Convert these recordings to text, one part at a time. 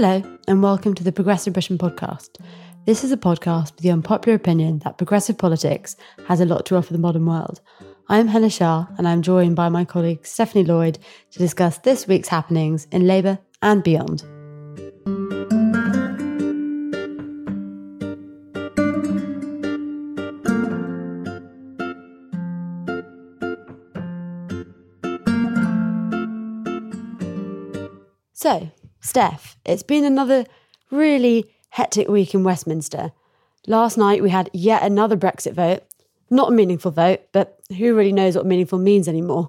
Hello, and welcome to the Progressive Britain podcast. This is a podcast with the unpopular opinion that progressive politics has a lot to offer the modern world. I'm Henna Shah, and I'm joined by my colleague Stephanie Lloyd to discuss this week's happenings in Labour and beyond. Steph, it's been another really hectic week in Westminster. Last night we had yet another Brexit vote. Not a meaningful vote, but who really knows what meaningful means anymore?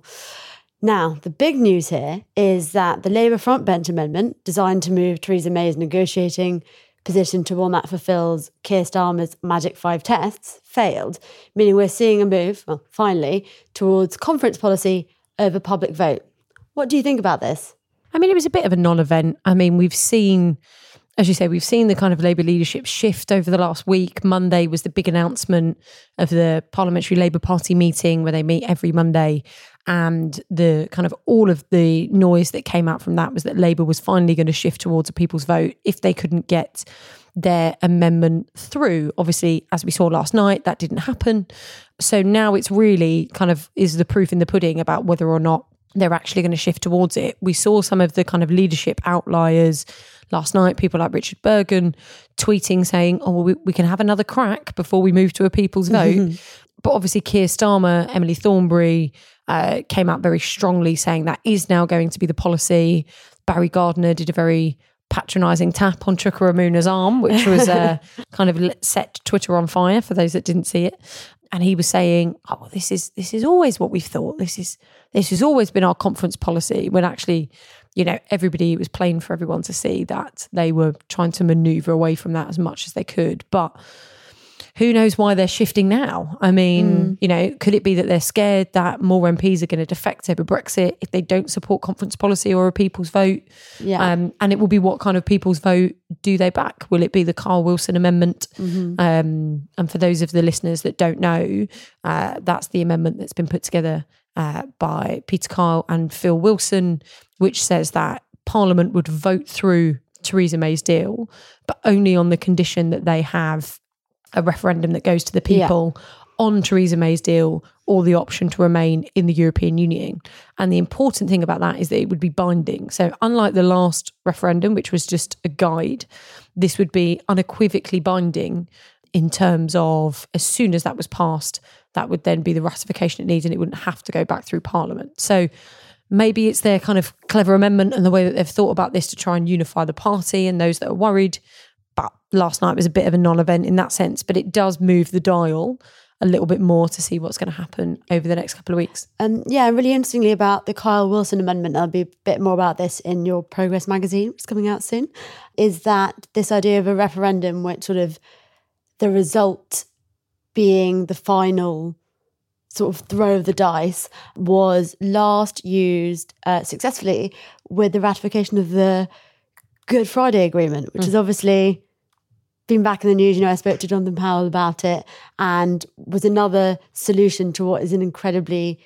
Now, the big news here is that the Labour front bench amendment, designed to move Theresa May's negotiating position to one that fulfills Keir Starmer's Magic Five tests, failed, meaning we're seeing a move, well, finally, towards conference policy over public vote. What do you think about this? I mean, it was a bit of a non event. I mean, we've seen, as you say, we've seen the kind of Labour leadership shift over the last week. Monday was the big announcement of the Parliamentary Labour Party meeting where they meet every Monday. And the kind of all of the noise that came out from that was that Labour was finally going to shift towards a people's vote if they couldn't get their amendment through. Obviously, as we saw last night, that didn't happen. So now it's really kind of is the proof in the pudding about whether or not they're actually going to shift towards it. We saw some of the kind of leadership outliers last night, people like Richard Burgon tweeting saying, oh, well, we, we can have another crack before we move to a people's vote. But obviously, Keir Starmer, Emily Thornberry uh, came out very strongly saying that is now going to be the policy. Barry Gardiner did a very patronising tap on Chuka Umunna's arm, which was uh, kind of set Twitter on fire for those that didn't see it. And he was saying, "Oh, well, this is this is always what we've thought. This is this has always been our conference policy." When actually, you know, everybody it was plain for everyone to see that they were trying to manoeuvre away from that as much as they could. But who knows why they're shifting now? I mean, mm. you know, could it be that they're scared that more MPs are going to defect over Brexit if they don't support conference policy or a people's vote? Yeah. Um, and it will be what kind of people's vote do they back? Will it be the Kyle Wilson amendment? Mm-hmm. Um, and for those of the listeners that don't know, uh, that's the amendment that's been put together uh, by Peter Kyle and Phil Wilson, which says that Parliament would vote through Theresa May's deal, but only on the condition that they have a referendum that goes to the people yeah. on Theresa May's deal or the option to remain in the European Union. And the important thing about that is that it would be binding. So, unlike the last referendum, which was just a guide, this would be unequivocally binding in terms of as soon as that was passed, that would then be the ratification it needs and it wouldn't have to go back through Parliament. So, maybe it's their kind of clever amendment and the way that they've thought about this to try and unify the party and those that are worried but last night was a bit of a non-event in that sense. But it does move the dial a little bit more to see what's going to happen over the next couple of weeks. Um, yeah, really interestingly about the Kyle Wilson amendment, there'll be a bit more about this in your Progress magazine, which is coming out soon, is that this idea of a referendum, which sort of the result being the final sort of throw of the dice, was last used uh, successfully with the ratification of the Good Friday Agreement, which mm. is obviously been back in the news. You know, I spoke to Jonathan Powell about it and was another solution to what is an incredibly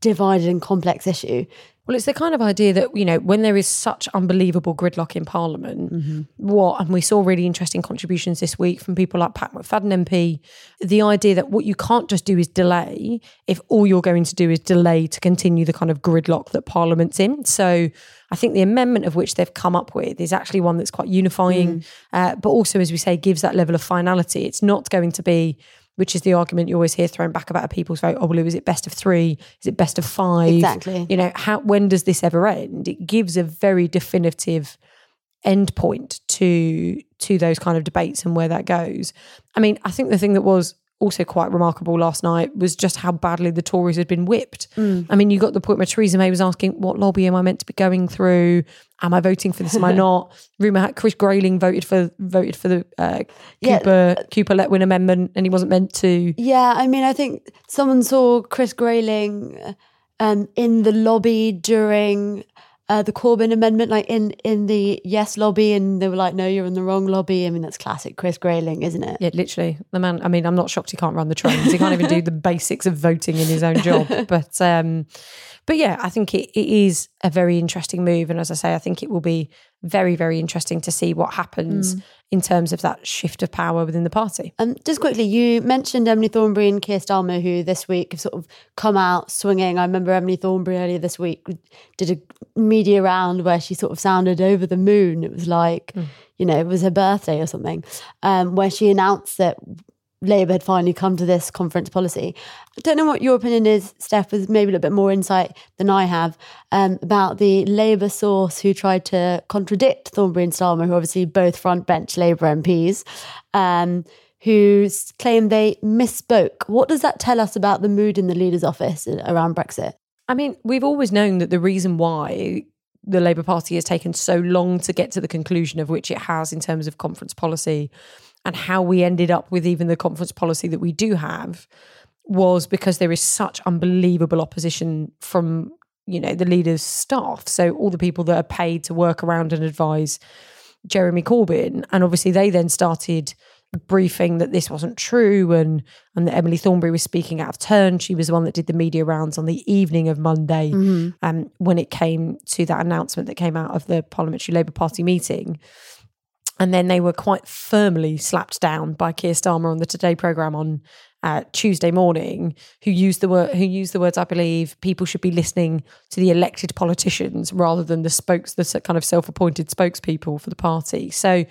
divided and complex issue. Well, it's the kind of idea that, you know, when there is such unbelievable gridlock in Parliament, Mm-hmm. what, and we saw really interesting contributions this week from people like Pat McFadden MP, the idea that what you can't just do is delay if all you're going to do is delay to continue the kind of gridlock that Parliament's in. So I think the amendment of which they've come up with is actually one that's quite unifying, uh, but also, as we say, gives that level of finality. It's not going to be which is the argument you always hear thrown back about a people's vote. Oh, well, is it best of three? Is it best of five? Exactly. You know, how when does this ever end? It gives a very definitive end point to to those kind of debates and where that goes. I mean, I think the thing that was also quite remarkable last night was just how badly the Tories had been whipped. I mean, you got the point where Theresa May was asking, "What lobby am I meant to be going through? Am I voting for this? Am I not?" Rumor had Chris Grayling voted for voted for the uh, Yeah. Cooper Cooper Letwin amendment, and he wasn't meant to. Yeah, I mean, I think someone saw Chris Grayling um, in the lobby during uh, the Corbyn amendment, like in in the yes lobby, and they were like, "No, you're in the wrong lobby." I mean, that's classic Chris Grayling, isn't it? Yeah, literally. The man, I mean, I'm not shocked he can't run the trains. He can't even do the basics of voting in his own job. But um but yeah, I think it, it is a very interesting move. And as I say, I think it will be very, very interesting to see what happens in terms of that shift of power within the party. Um, just quickly, you mentioned Emily Thornberry and Keir Starmer, who this week have sort of come out swinging. I remember Emily Thornberry earlier this week did a media round where she sort of sounded over the moon. It was like, you know, it was her birthday or something, um, where she announced that Labour had finally come to this conference policy. I don't know what your opinion is, Steph, with maybe a little bit more insight than I have um, about the Labour source who tried to contradict Thornberry and Starmer, who are obviously both front bench Labour MPs, um, who claimed they misspoke. What does that tell us about the mood in the leader's office around Brexit? I mean, we've always known that the reason why the Labour Party has taken so long to get to the conclusion of which it has in terms of conference policy and how we ended up with even the conference policy that we do have was because there is such unbelievable opposition from you know the leader's staff so all the people that are paid to work around and advise Jeremy Corbyn and obviously they then started briefing that this wasn't true and and that Emily Thornberry was speaking out of turn. She was the one that did the media rounds on the evening of Monday um, when it came to that announcement that came out of the Parliamentary Labour Party meeting. And then they were quite firmly slapped down by Keir Starmer on the Today programme on uh, Tuesday morning, who used the word who used the words, I believe, people should be listening to the elected politicians rather than the spokes, the kind of self-appointed spokespeople for the party. So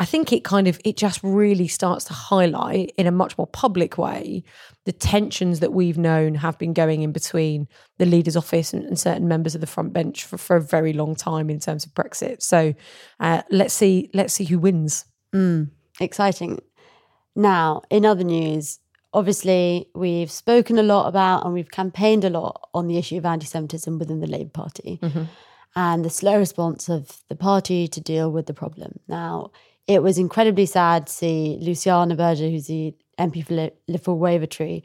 I think it kind of it just really starts to highlight in a much more public way the tensions that we've known have been going in between the leader's office and, and certain members of the front bench for, for a very long time in terms of Brexit. So uh, let's see let's see who wins. Exciting. Now, in other news, obviously we've spoken a lot about and we've campaigned a lot on the issue of anti-Semitism within the Labour Party and the slow response of the party to deal with the problem. Now, it was incredibly sad to see Luciana Berger, who's the MP for Li- Liverpool Wavertree,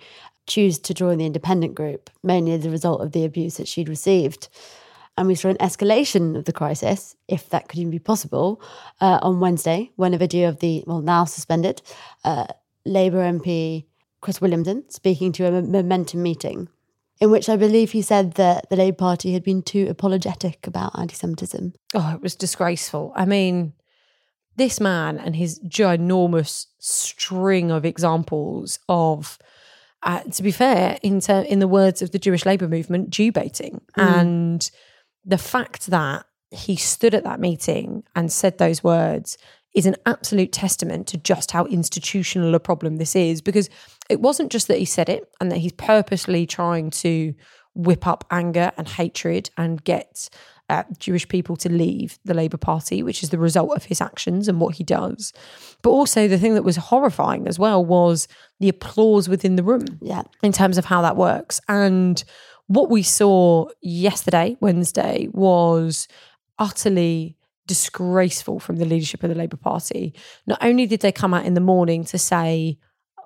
choose to join the independent group, mainly as a result of the abuse that she'd received. And we saw an escalation of the crisis, if that could even be possible, uh, on Wednesday when a video of the, well, now suspended, uh, Labour MP Chris Williamson speaking to a Momentum meeting, in which I believe he said that the Labour Party had been too apologetic about anti Semitism. Oh, it was disgraceful. I mean, this man and his ginormous string of examples of, uh, to be fair, in ter- in the words of the Jewish labour movement, Jew baiting, and the fact that he stood at that meeting and said those words is an absolute testament to just how institutional a problem this is. Because it wasn't just that he said it and that he's purposely trying to whip up anger and hatred and get uh, Jewish people to leave the Labour Party, which is the result of his actions and what he does. But also, the thing that was horrifying as well was the applause within the room Yeah. in terms of how that works. And what we saw yesterday, Wednesday, was utterly disgraceful from the leadership of the Labour Party. Not only did they come out in the morning to say,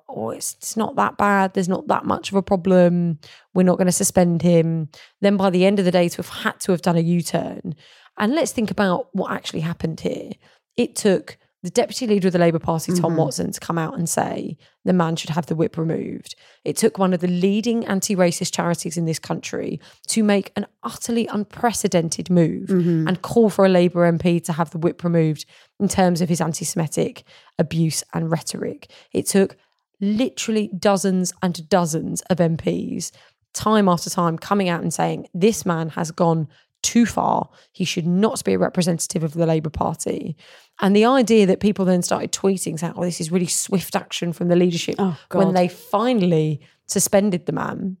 oh, it's, it's not that bad, there's not that much of a problem, we're not going to suspend him. Then by the end of the day, to have had to have done a U turn. And let's think about what actually happened here. It took the deputy leader of the Labour Party, Tom mm-hmm. Watson, to come out and say the man should have the whip removed. It took one of the leading anti racist charities in this country to make an utterly unprecedented move mm-hmm. and call for a Labour MP to have the whip removed in terms of his anti Semitic abuse and rhetoric. It took literally dozens and dozens of MPs, time after time, coming out and saying, this man has gone too far. He should not be a representative of the Labour Party. And the idea that people then started tweeting saying, oh, this is really swift action from the leadership Oh, when they finally suspended the man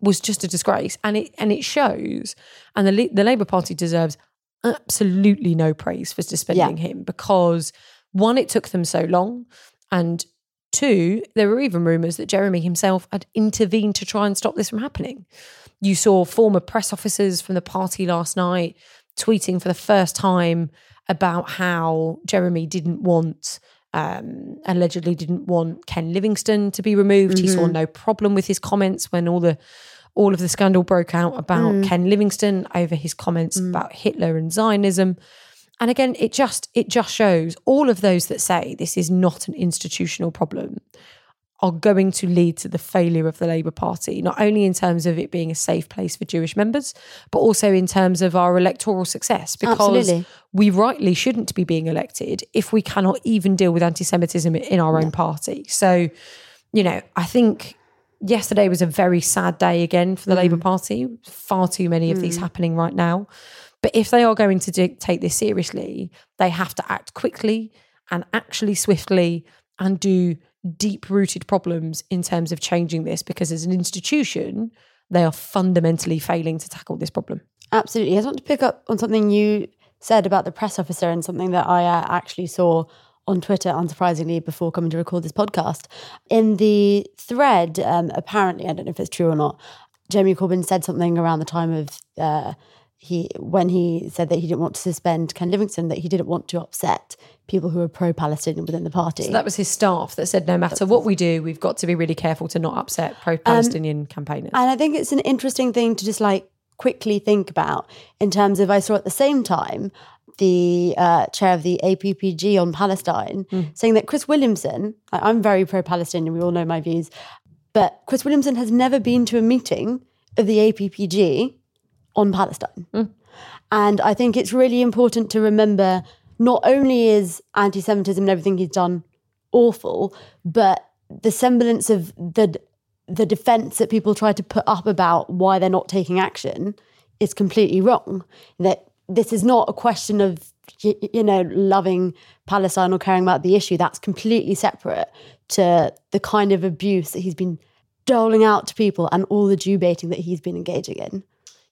was just a disgrace. And it and it shows, and the, the Labour Party deserves absolutely no praise for suspending him because one, it took them so long, and two, there were even rumours that Jeremy himself had intervened to try and stop this from happening. You saw former press officers from the party last night tweeting for the first time about how Jeremy didn't want um, allegedly didn't want Ken Livingstone to be removed. He saw mm-hmm. no problem with his comments when all the all of the scandal broke out about mm. Ken Livingstone over his comments mm. about Hitler and Zionism. And again, it just it just shows all of those that say this is not an institutional problem are going to lead to the failure of the Labour Party, not only in terms of it being a safe place for Jewish members, but also in terms of our electoral success. Because Absolutely. we rightly shouldn't be being elected if we cannot even deal with anti Semitism in our own party. So, you know, I think yesterday was a very sad day again for the mm. Labour Party. Far too many of these mm. happening right now. But if they are going to do, take this seriously, they have to act quickly and actually swiftly and do deep rooted problems in terms of changing this because as an institution, they are fundamentally failing to tackle this problem. Absolutely. I just want to pick up on something you said about the press officer and something that I uh, actually saw on Twitter, unsurprisingly, before coming to record this podcast. In the thread, um, apparently, I don't know if it's true or not, Jeremy Corbyn said something around the time of uh, he when he said that he didn't want to suspend Ken Livingstone, that he didn't want to upset people who are pro-Palestinian within the party. So that was his staff that said no matter what we do, we've got to be really careful to not upset pro Palestinian campaigners. And I think it's an interesting thing to just like quickly think about in terms of I saw at the same time the uh, chair of the APPG on Palestine saying that Chris Williamson, I'm very pro Palestinian, we all know my views, but Chris Williamson has never been to a meeting of the APPG on Palestine. Mm. And I think it's really important to remember not only is anti Semitism and everything he's done awful, but the semblance of the the defense that people try to put up about why they're not taking action is completely wrong. That this is not a question of y- you know loving Palestine or caring about the issue. That's completely separate to the kind of abuse that he's been doling out to people and all the Jew baiting that he's been engaging in.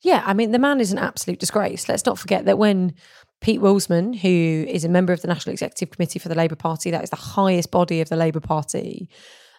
Yeah, I mean, the man is an absolute disgrace. Let's not forget that when Pete Willsman, who is a member of the National Executive Committee for the Labour Party, that is the highest body of the Labour Party,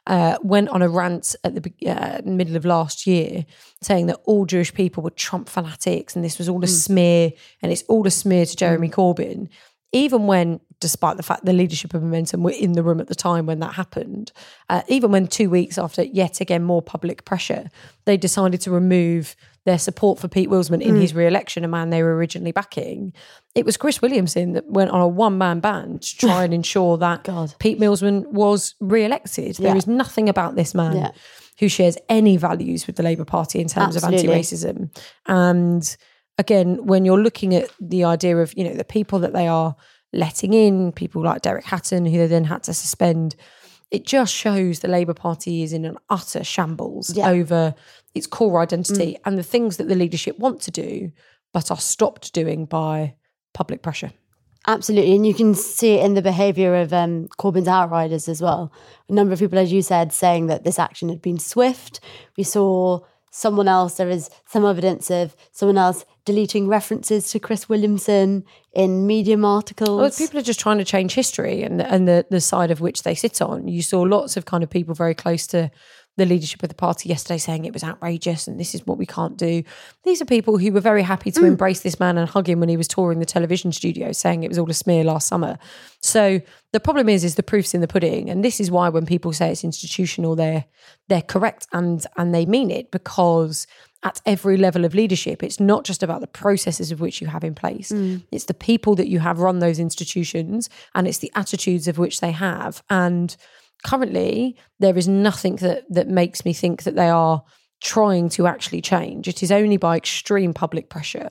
uh, went on a rant at the uh, middle of last year saying that all Jewish people were Trump fanatics and this was all a smear and it's all a smear to Jeremy Corbyn. Even when, despite the fact the leadership of Momentum were in the room at the time when that happened, uh, even when two weeks after yet again more public pressure, they decided to remove their support for Pete Willsman in mm. his re-election, a man they were originally backing. It was Chris Williamson that went on a one-man band to try and ensure that God. Pete Willsman was re-elected. There Yeah. is nothing about this man Yeah. who shares any values with the Labour Party in terms Absolutely. of anti-racism. And again, when you're looking at the idea of, you know, the people that they are letting in, people like Derek Hatton, who they then had to suspend, it just shows the Labour Party is in an utter shambles Yeah. over its core identity and the things that the leadership want to do, but are stopped doing by public pressure. Absolutely. And you can see it in the behaviour of um, Corbyn's outriders as well. A number of people, as you said, saying that this action had been swift. We saw someone else, there is some evidence of someone else deleting references to Chris Williamson in Medium articles. Well, people are just trying to change history and and the the side of which they sit on. You saw lots of kind of people very close to the leadership of the party yesterday saying it was outrageous and this is what we can't do. These are people who were very happy to mm. embrace this man and hug him when he was touring the television studio, saying it was all a smear last summer. So the problem is, is the proof's in the pudding, and this is why when people say it's institutional, they're they're correct and and they mean it because at every level of leadership. It's not just about the processes of which you have in place, mm. it's the people that you have run those institutions and it's the attitudes of which they have. And currently, there is nothing that, that makes me think that they are trying to actually change. It is only by extreme public pressure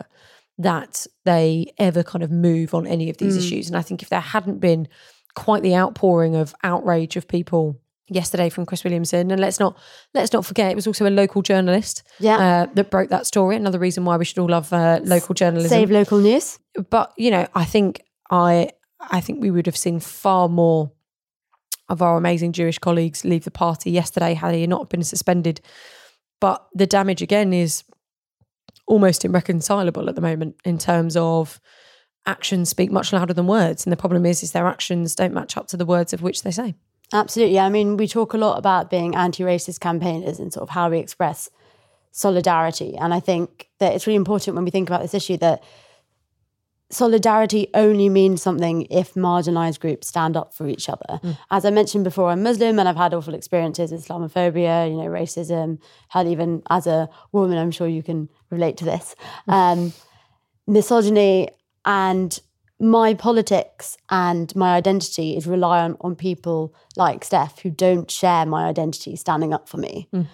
that they ever kind of move on any of these issues. And I think if there hadn't been quite the outpouring of outrage of people yesterday from Chris Williamson, and let's not let's not forget it was also a local journalist Yeah. uh, that broke that story. Another reason why we should all love uh, local journalism. Save local news. but you know, I think I I think we would have seen far more of our amazing Jewish colleagues leave the party yesterday had he not been suspended. But the damage again is almost irreconcilable at the moment in terms of actions speak much louder than words. And the problem is is their actions don't match up to the words of which they say. Absolutely. I mean, we talk a lot about being anti racist campaigners and sort of how we express solidarity. And I think that it's really important when we think about this issue that solidarity only means something if marginalized groups stand up for each other. Mm. As I mentioned before, I'm Muslim and I've had awful experiences with Islamophobia, you know, racism, hell, even as a woman, I'm sure you can relate to this. Mm. Um, misogyny and my politics and my identity is reliant on people like Steph who don't share my identity standing up for me. Mm.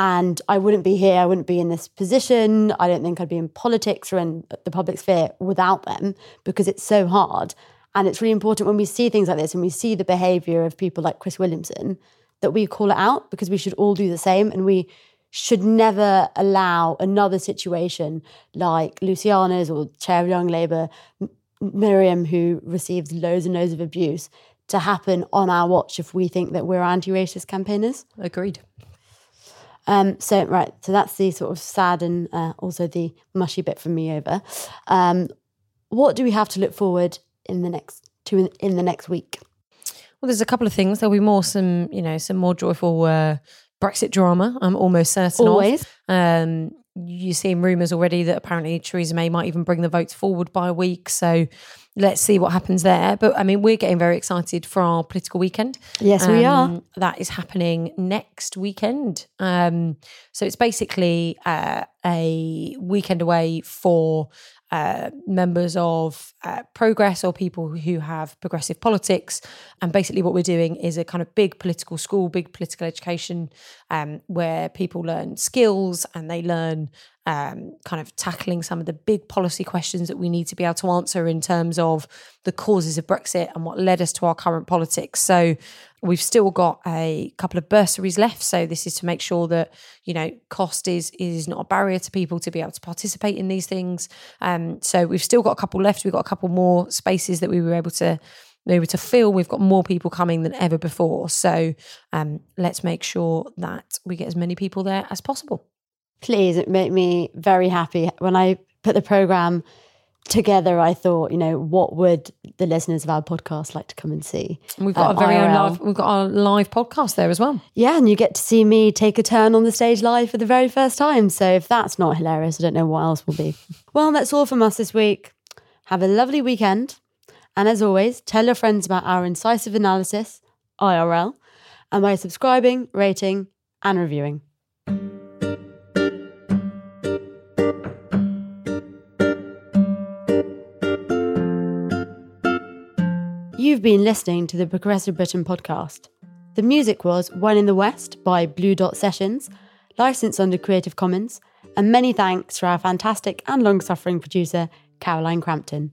And I wouldn't be here, I wouldn't be in this position. I don't think I'd be in politics or in the public sphere without them because it's so hard. And it's really important when we see things like this and we see the behavior of people like Chris Williamson that we call it out because we should all do the same and we should never allow another situation like Luciana's or Chair of Young Labour, Miriam, who received loads and loads of abuse, to happen on our watch if we think that we're anti racist campaigners. Agreed. Um, so right, so that's the sort of sad and uh, also the mushy bit from me over. Um, what do we have to look forward in the next to in, in the next week? Well, there's a couple of things. There'll be more some, you know, some more joyful uh, Brexit drama. I'm almost certain. of. Always. Um, you're seeing rumours already that apparently Theresa May might even bring the votes forward by a week. So let's see what happens there. But I mean, we're getting very excited for our political weekend. Yes, we are. Um, That is happening next weekend. Um, so it's basically uh, a weekend away for uh, members of uh, Progress or people who have progressive politics. And basically, what we're doing is a kind of big political school, big political education, um, where people learn skills and they learn um, kind of tackling some of the big policy questions that we need to be able to answer in terms of the causes of Brexit and what led us to our current politics. So we've still got a couple of bursaries left. So this is to make sure that you know cost is is not a barrier to people to be able to participate in these things. Um, so we've still got a couple left. We've got a couple more spaces that we were able to able to fill. We've got more people coming than ever before. So um, let's make sure that we get as many people there as possible. Please, it made me very happy when I put the program together. I thought, you know, what would the listeners of our podcast like to come and see? And we've got Um, a very own live. We've got our live podcast there as well. Yeah, and you get to see me take a turn on the stage live for the very first time. So if that's not hilarious, I don't know what else will be. well, that's all from us this week. Have a lovely weekend. And as always, tell your friends about our incisive analysis, IRL, and by subscribing, rating, and reviewing. You've been listening to the Progressive Britain podcast. The music was One in the West by Blue Dot Sessions, licensed under Creative Commons, and many thanks to our fantastic and long suffering producer, Caroline Crampton.